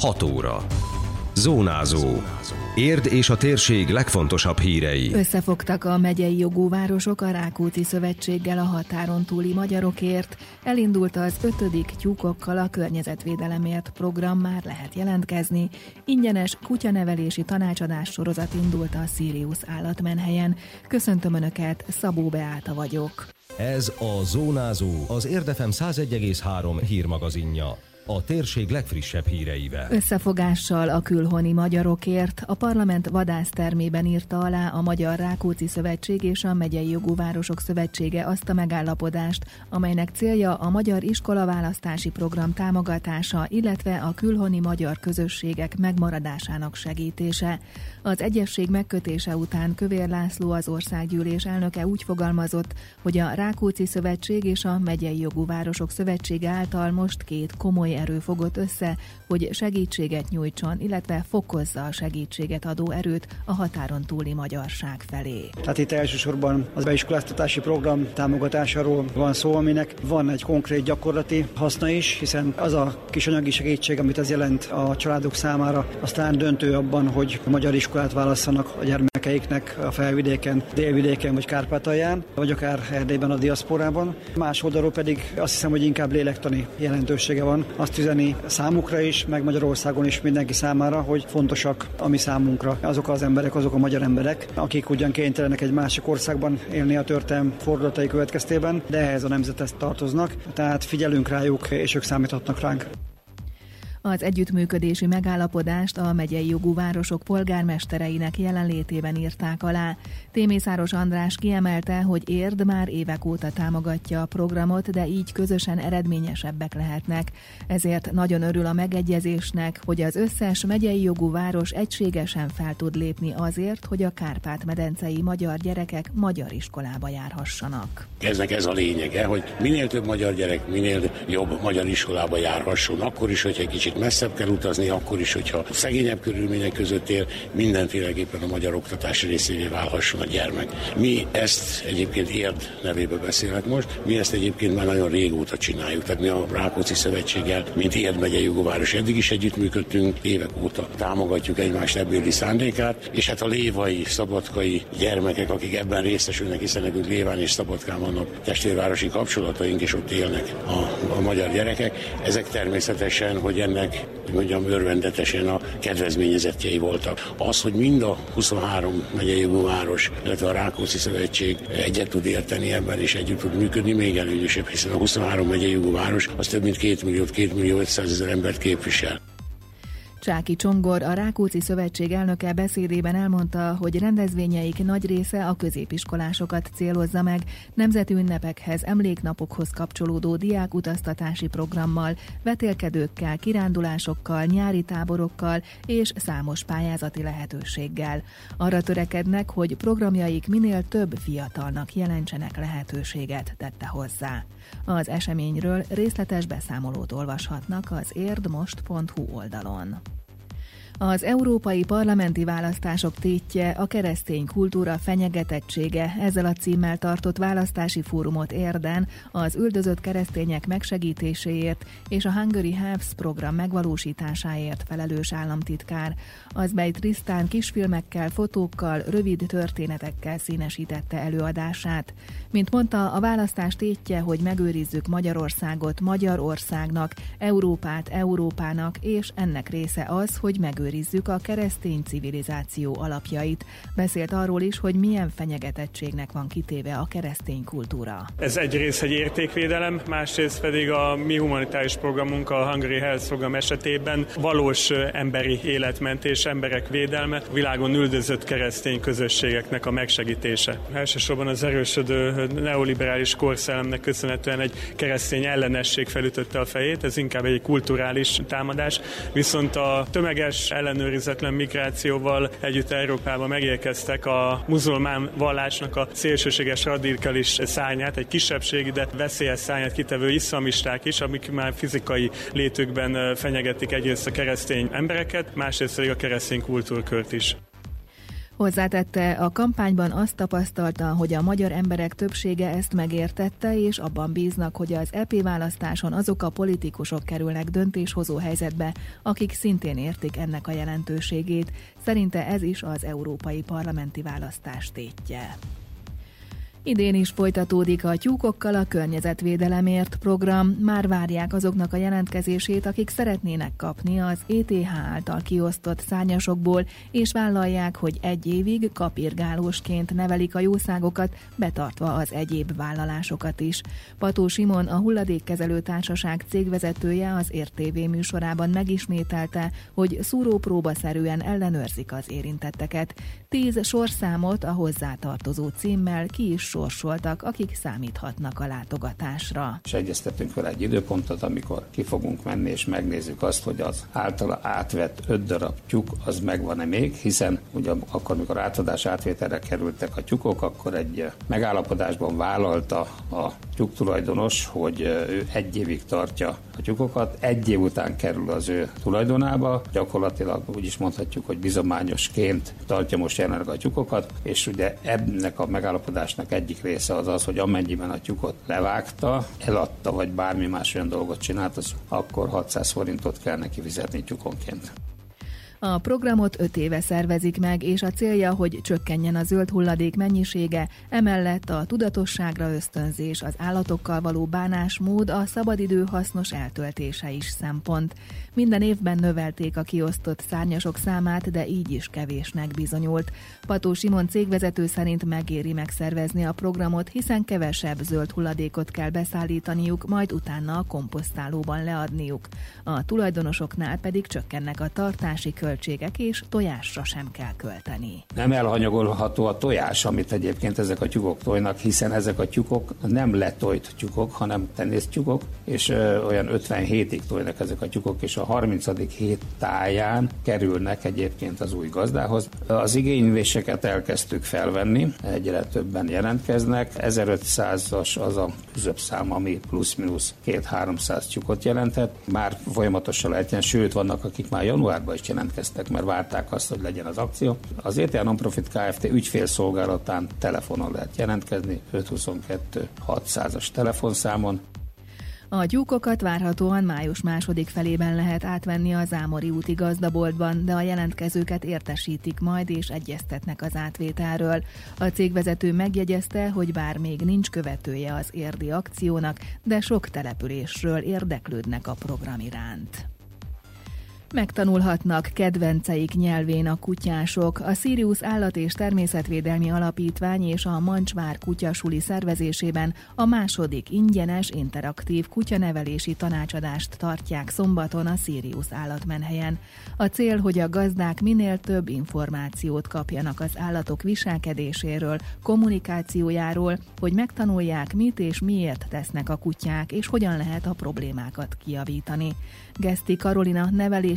6 óra. Zónázó. Érd és a térség legfontosabb hírei. Összefogtak a megyei jogú városok a Rákóczi Szövetséggel a határon túli magyarokért. Elindult az ötödik tyúkokkal a környezetvédelemért program, már lehet jelentkezni. Ingyenes kutyanevelési tanácsadás sorozat indult a Sirius állatmenhelyen. Köszöntöm Önöket, Szabó Beáta vagyok. Ez a Zónázó, az Érdefem 101,3 hírmagazinja a térség legfrissebb híreivel. Összefogással a külhoni magyarokért a parlament vadásztermében írta alá a Magyar Rákóczi Szövetség és a Megyei Jogú Városok Szövetsége azt a megállapodást, amelynek célja a Magyar Iskolaválasztási Program támogatása, illetve a külhoni magyar közösségek megmaradásának segítése. Az egyesség megkötése után Kövér László az országgyűlés elnöke úgy fogalmazott, hogy a Rákóczi Szövetség és a Megyei Jogú Városok Szövetsége által most két komoly erő fogott össze, hogy segítséget nyújtson, illetve fokozza a segítséget adó erőt a határon túli magyarság felé. Tehát itt elsősorban az beiskoláztatási program támogatásáról van szó, aminek van egy konkrét gyakorlati haszna is, hiszen az a kis anyagi segítség, amit ez jelent a családok számára, aztán döntő abban, hogy a magyar iskolát válasszanak a gyermekeiknek a felvidéken, délvidéken vagy Kárpátalján, vagy akár Erdélyben a diaszporában. Más oldalról pedig azt hiszem, hogy inkább lélektani jelentősége van. Azt üzeni számukra is, meg Magyarországon is mindenki számára, hogy fontosak a mi számunkra azok az emberek, azok a magyar emberek, akik ugyan kénytelenek egy másik országban élni a történelm fordulatai következtében, de ehhez a nemzethez tartoznak, tehát figyelünk rájuk, és ők számíthatnak ránk. Az együttműködési megállapodást a megyei jogú városok polgármestereinek jelenlétében írták alá. Témészáros András kiemelte, hogy Érd már évek óta támogatja a programot, de így közösen eredményesebbek lehetnek. Ezért nagyon örül a megegyezésnek, hogy az összes megyei jogú város egységesen fel tud lépni azért, hogy a Kárpát-medencei magyar gyerekek magyar iskolába járhassanak. Eznek ez a lényege, hogy minél több magyar gyerek, minél jobb magyar iskolába járhasson, akkor is, hogyha kicsit kicsit messzebb kell utazni, akkor is, hogyha szegényebb körülmények között él, mindenféleképpen a magyar oktatás részévé válhasson a gyermek. Mi ezt egyébként érd nevébe beszélek most, mi ezt egyébként már nagyon régóta csináljuk. Tehát mi a Rákóczi Szövetséggel, mint Érd megye Jugóváros eddig is együttműködtünk, évek óta támogatjuk egymást ebbéli szándékát, és hát a lévai, szabadkai gyermekek, akik ebben részesülnek, hiszen nekünk Léván és Szabadkán vannak testvérvárosi kapcsolataink, és ott élnek a, a magyar gyerekek. Ezek természetesen, hogy ennek ennek, hogy mondjam, örvendetesen a kedvezményezettjei voltak. Az, hogy mind a 23 megyei város, illetve a Rákóczi Szövetség egyet tud érteni ebben és együtt tud működni, még előnyösebb, hiszen a 23 megyei város az több mint 2 millió, 2 millió 500 ezer embert képvisel. Csáki Csongor, a Rákóczi Szövetség elnöke beszédében elmondta, hogy rendezvényeik nagy része a középiskolásokat célozza meg, nemzeti ünnepekhez, emléknapokhoz kapcsolódó diákutaztatási programmal, vetélkedőkkel, kirándulásokkal, nyári táborokkal és számos pályázati lehetőséggel. Arra törekednek, hogy programjaik minél több fiatalnak jelentsenek lehetőséget, tette hozzá. Az eseményről részletes beszámolót olvashatnak az érdmost.hu oldalon. Az európai parlamenti választások tétje a keresztény kultúra fenyegetettsége. Ezzel a címmel tartott választási fórumot érden az üldözött keresztények megsegítéséért és a Hungary Helps program megvalósításáért felelős államtitkár. Az Bej Trisztán kisfilmekkel, fotókkal, rövid történetekkel színesítette előadását. Mint mondta, a választás tétje, hogy megőrizzük Magyarországot Magyarországnak, Európát Európának, és ennek része az, hogy megőrizzük megőrizzük a keresztény civilizáció alapjait. Beszélt arról is, hogy milyen fenyegetettségnek van kitéve a keresztény kultúra. Ez egyrészt egy értékvédelem, másrészt pedig a mi humanitárius programunk, a Hungary Health program esetében valós emberi életmentés, emberek védelme, világon üldözött keresztény közösségeknek a megsegítése. Elsősorban az erősödő neoliberális korszellemnek köszönhetően egy keresztény ellenesség felütötte a fejét, ez inkább egy kulturális támadás, viszont a tömeges ellenőrizetlen migrációval együtt Európába megérkeztek a muzulmán vallásnak a szélsőséges radikális szányát, egy kisebbségi, de veszélyes szányát kitevő iszlamisták is, amik már fizikai létükben fenyegetik egyrészt a keresztény embereket, másrészt pedig a keresztény kultúrkört is. Hozzátette, a kampányban azt tapasztalta, hogy a magyar emberek többsége ezt megértette, és abban bíznak, hogy az EP választáson azok a politikusok kerülnek döntéshozó helyzetbe, akik szintén értik ennek a jelentőségét. Szerinte ez is az európai parlamenti választás tétje. Idén is folytatódik a tyúkokkal a környezetvédelemért program. Már várják azoknak a jelentkezését, akik szeretnének kapni az ETH által kiosztott szárnyasokból, és vállalják, hogy egy évig kapirgálósként nevelik a jószágokat, betartva az egyéb vállalásokat is. Pató Simon, a Hulladékkezelő Társaság cégvezetője az RTV műsorában megismételte, hogy szúrópróbaszerűen ellenőrzik az érintetteket. Tíz sorszámot a hozzátartozó címmel ki is sorsoltak, akik számíthatnak a látogatásra. És egyeztetünk vele egy időpontot, amikor ki fogunk menni, és megnézzük azt, hogy az általa átvett öt darab tyúk az megvan-e még, hiszen ugye akkor, amikor átadás átvételre kerültek a tyúkok, akkor egy megállapodásban vállalta a tyúk tulajdonos, hogy ő egy évig tartja a tyúkokat, egy év után kerül az ő tulajdonába, gyakorlatilag úgy is mondhatjuk, hogy bizományosként tartja most jelenleg a tyúkokat, és ugye ennek a megállapodásnak egyik része az az, hogy amennyiben a tyúkot levágta, eladta, vagy bármi más olyan dolgot csinált, az akkor 600 forintot kell neki fizetni tyúkonként. A programot öt éve szervezik meg, és a célja, hogy csökkenjen a zöld hulladék mennyisége, emellett a tudatosságra ösztönzés, az állatokkal való bánásmód, a szabadidő hasznos eltöltése is szempont. Minden évben növelték a kiosztott szárnyasok számát, de így is kevésnek bizonyult. Pató Simon cégvezető szerint megéri megszervezni a programot, hiszen kevesebb zöld hulladékot kell beszállítaniuk, majd utána a komposztálóban leadniuk. A tulajdonosoknál pedig csökkennek a tartási költségek költségek, és tojásra sem kell költeni. Nem elhanyagolható a tojás, amit egyébként ezek a tyúkok tojnak, hiszen ezek a tyúkok nem letojt tyúkok, hanem tenésztyúkok, és ö, olyan 57 ig tojnak ezek a tyúkok, és a 30. hét táján kerülnek egyébként az új gazdához. Az igényvéseket elkezdtük felvenni, egyre többen jelentkeznek, 1500-as az a küzöbszám, ami plusz-minusz 2-300 tyúkot jelentett. Már folyamatosan lehet, sőt vannak, akik már januárban is jelentkeznek jelentkeztek, mert várták azt, hogy legyen az akció. Az ETA Nonprofit Kft. ügyfélszolgálatán telefonon lehet jelentkezni, 522 600-as telefonszámon. A tyúkokat várhatóan május második felében lehet átvenni az Ámori úti gazdaboltban, de a jelentkezőket értesítik majd és egyeztetnek az átvételről. A cégvezető megjegyezte, hogy bár még nincs követője az érdi akciónak, de sok településről érdeklődnek a program iránt. Megtanulhatnak kedvenceik nyelvén a kutyások. A Sirius Állat és Természetvédelmi Alapítvány és a Mancsvár Kutyasuli szervezésében a második ingyenes interaktív kutyanevelési tanácsadást tartják szombaton a Sirius állatmenhelyen. A cél, hogy a gazdák minél több információt kapjanak az állatok viselkedéséről, kommunikációjáról, hogy megtanulják, mit és miért tesznek a kutyák, és hogyan lehet a problémákat kiavítani. Geszti Karolina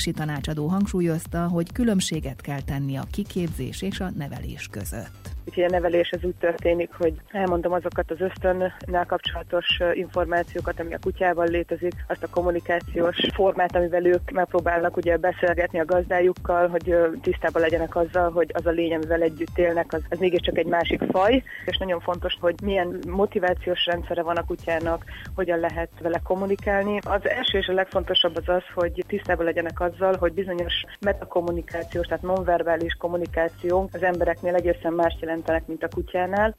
nevelési tanácsadó hangsúlyozta, hogy különbséget kell tenni a kiképzés és a nevelés között. Úgyhogy a nevelés ez úgy történik, hogy elmondom azokat az ösztönnel kapcsolatos információkat, ami a kutyával létezik, azt a kommunikációs formát, amivel ők megpróbálnak ugye beszélgetni a gazdájukkal, hogy tisztában legyenek azzal, hogy az a lény, amivel együtt élnek, az, az mégiscsak egy másik faj, és nagyon fontos, hogy milyen motivációs rendszere van a kutyának, hogyan lehet vele kommunikálni. Az első és a legfontosabb az az, hogy tisztában legyenek azzal, hogy bizonyos metakommunikációs, tehát nonverbális kommunikáció az embereknél egészen más jelent jelentenek, mint a kutyánál.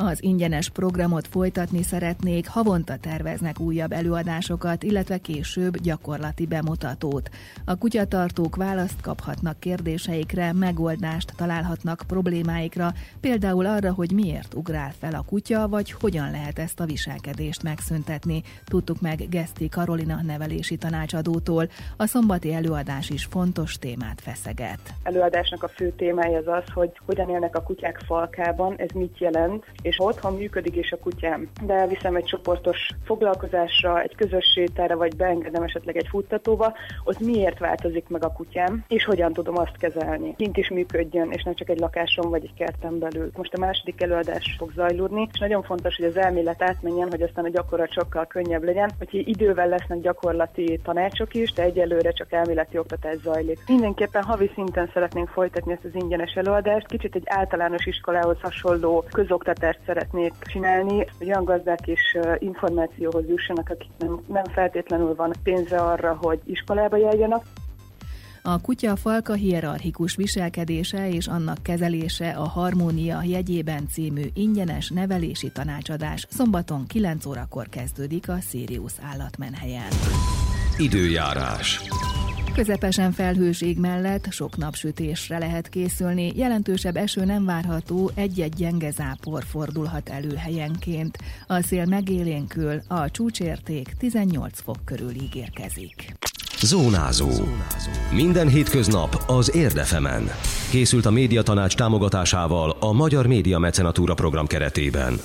Az ingyenes programot folytatni szeretnék, havonta terveznek újabb előadásokat, illetve később gyakorlati bemutatót. A kutyatartók választ kaphatnak kérdéseikre, megoldást találhatnak problémáikra, például arra, hogy miért ugrál fel a kutya, vagy hogyan lehet ezt a viselkedést megszüntetni. Tudtuk meg Geszti Karolina nevelési tanácsadótól. A szombati előadás is fontos témát feszeget. Előadásnak a fő témája az az, hogy hogyan élnek a kutyák falkában, ez mit jelent, és otthon működik és a kutyám, de elviszem egy csoportos foglalkozásra, egy közös sétára, vagy beengedem esetleg egy futtatóba, ott miért változik meg a kutyám, és hogyan tudom azt kezelni. Kint is működjön, és nem csak egy lakáson vagy egy kerten belül. Most a második előadás fog zajlódni, és nagyon fontos, hogy az elmélet átmenjen, hogy aztán a gyakorlat sokkal könnyebb legyen, hogy idővel lesznek gyakorlati tanácsok is, de egyelőre csak elméleti oktatás zajlik. Mindenképpen havi szinten szeretnénk folytatni ezt az ingyenes előadást, kicsit egy általános iskolához hasonló közoktatást szeretnék csinálni, hogy olyan gazdák is információhoz jussanak, akik nem, nem feltétlenül van pénze arra, hogy iskolába járjanak. A kutya falka hierarchikus viselkedése és annak kezelése a Harmónia jegyében című ingyenes nevelési tanácsadás szombaton 9 órakor kezdődik a Sirius állatmenhelyen. Időjárás. Közepesen felhős ég mellett sok napsütésre lehet készülni, jelentősebb eső nem várható, egy-egy gyenge zápor fordulhat elő helyenként. A szél megélénkül, a csúcsérték 18 fok körül ígérkezik. Zónázó. Minden hétköznap az Érdefemen. Készült a médiatanács támogatásával a Magyar Média Mecenatúra program keretében.